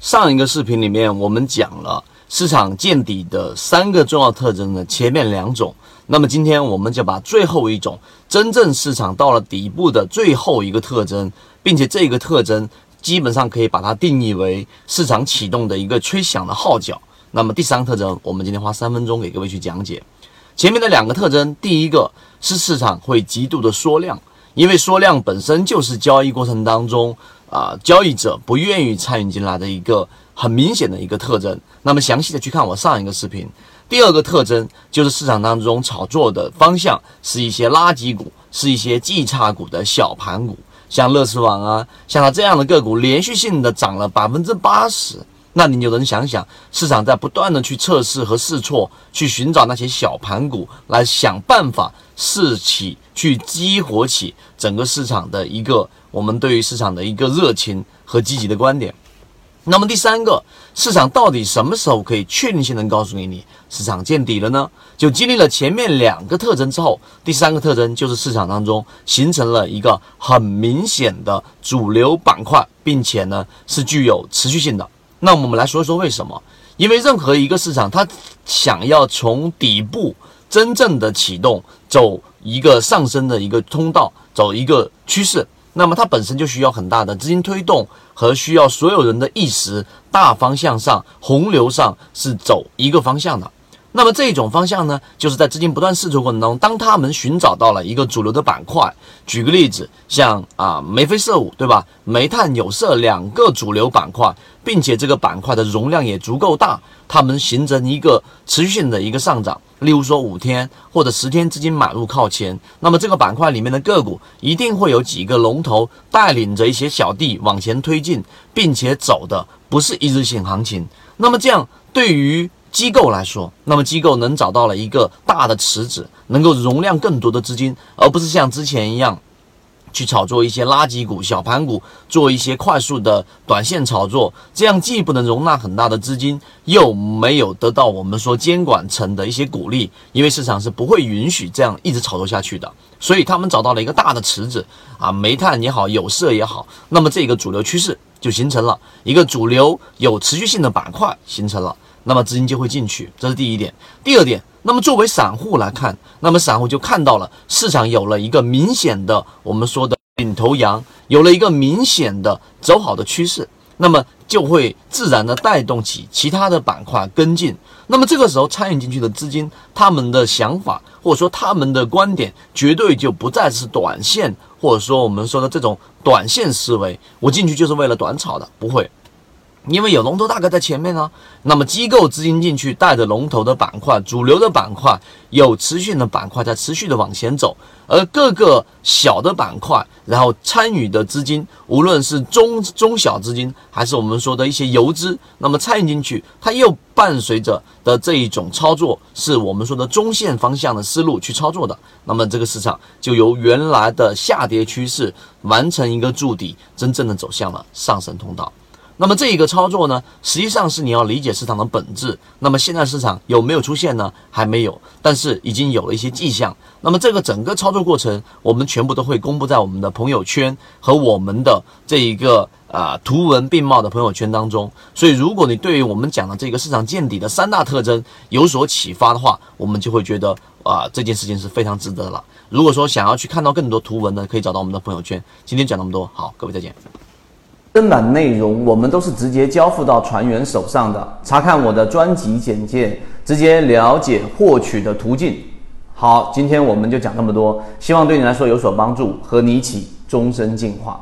上一个视频里面我们讲了市场见底的三个重要特征的前面两种，那么今天我们就把最后一种真正市场到了底部的最后一个特征，并且这个特征基本上可以把它定义为市场启动的一个吹响的号角。那么第三个特征，我们今天花三分钟给各位去讲解。前面的两个特征，第一个是市场会极度的缩量，因为缩量本身就是交易过程当中啊交易者不愿意参与进来的一个很明显的一个特征。那么详细的去看我上一个视频。第二个特征就是市场当中炒作的方向是一些垃圾股，是一些绩差股的小盘股，像乐视网啊，像它这样的个股连续性的涨了百分之八十。那你就能想想，市场在不断的去测试和试错，去寻找那些小盘股，来想办法试起，去激活起整个市场的一个我们对于市场的一个热情和积极的观点。那么第三个，市场到底什么时候可以确定性能告诉给你市场见底了呢？就经历了前面两个特征之后，第三个特征就是市场当中形成了一个很明显的主流板块，并且呢是具有持续性的。那我们来说一说为什么？因为任何一个市场，它想要从底部真正的启动，走一个上升的一个通道，走一个趋势，那么它本身就需要很大的资金推动和需要所有人的意识，大方向上、洪流上是走一个方向的。那么这种方向呢，就是在资金不断试错过程当中，当他们寻找到了一个主流的板块，举个例子，像啊眉飞色舞，对吧？煤炭、有色两个主流板块，并且这个板块的容量也足够大，它们形成一个持续性的一个上涨。例如说五天或者十天资金买入靠前，那么这个板块里面的个股一定会有几个龙头带领着一些小弟往前推进，并且走的不是一日性行情。那么这样对于机构来说，那么机构能找到了一个大的池子，能够容量更多的资金，而不是像之前一样去炒作一些垃圾股、小盘股，做一些快速的短线炒作。这样既不能容纳很大的资金，又没有得到我们说监管层的一些鼓励，因为市场是不会允许这样一直炒作下去的。所以他们找到了一个大的池子啊，煤炭也好，有色也好，那么这个主流趋势就形成了一个主流有持续性的板块形成了。那么资金就会进去，这是第一点。第二点，那么作为散户来看，那么散户就看到了市场有了一个明显的我们说的领头羊，有了一个明显的走好的趋势，那么就会自然的带动起其他的板块跟进。那么这个时候参与进去的资金，他们的想法或者说他们的观点，绝对就不再是短线，或者说我们说的这种短线思维，我进去就是为了短炒的，不会。因为有龙头大哥在前面呢，那么机构资金进去，带着龙头的板块、主流的板块、有持续的板块在持续的往前走，而各个小的板块，然后参与的资金，无论是中中小资金，还是我们说的一些游资，那么参与进去，它又伴随着的这一种操作，是我们说的中线方向的思路去操作的，那么这个市场就由原来的下跌趋势完成一个筑底，真正的走向了上升通道。那么这一个操作呢，实际上是你要理解市场的本质。那么现在市场有没有出现呢？还没有，但是已经有了一些迹象。那么这个整个操作过程，我们全部都会公布在我们的朋友圈和我们的这一个啊图文并茂的朋友圈当中。所以，如果你对于我们讲的这个市场见底的三大特征有所启发的话，我们就会觉得啊这件事情是非常值得了。如果说想要去看到更多图文呢，可以找到我们的朋友圈。今天讲那么多，好，各位再见。正版内容我们都是直接交付到船员手上的，查看我的专辑简介，直接了解获取的途径。好，今天我们就讲这么多，希望对你来说有所帮助，和你一起终身进化。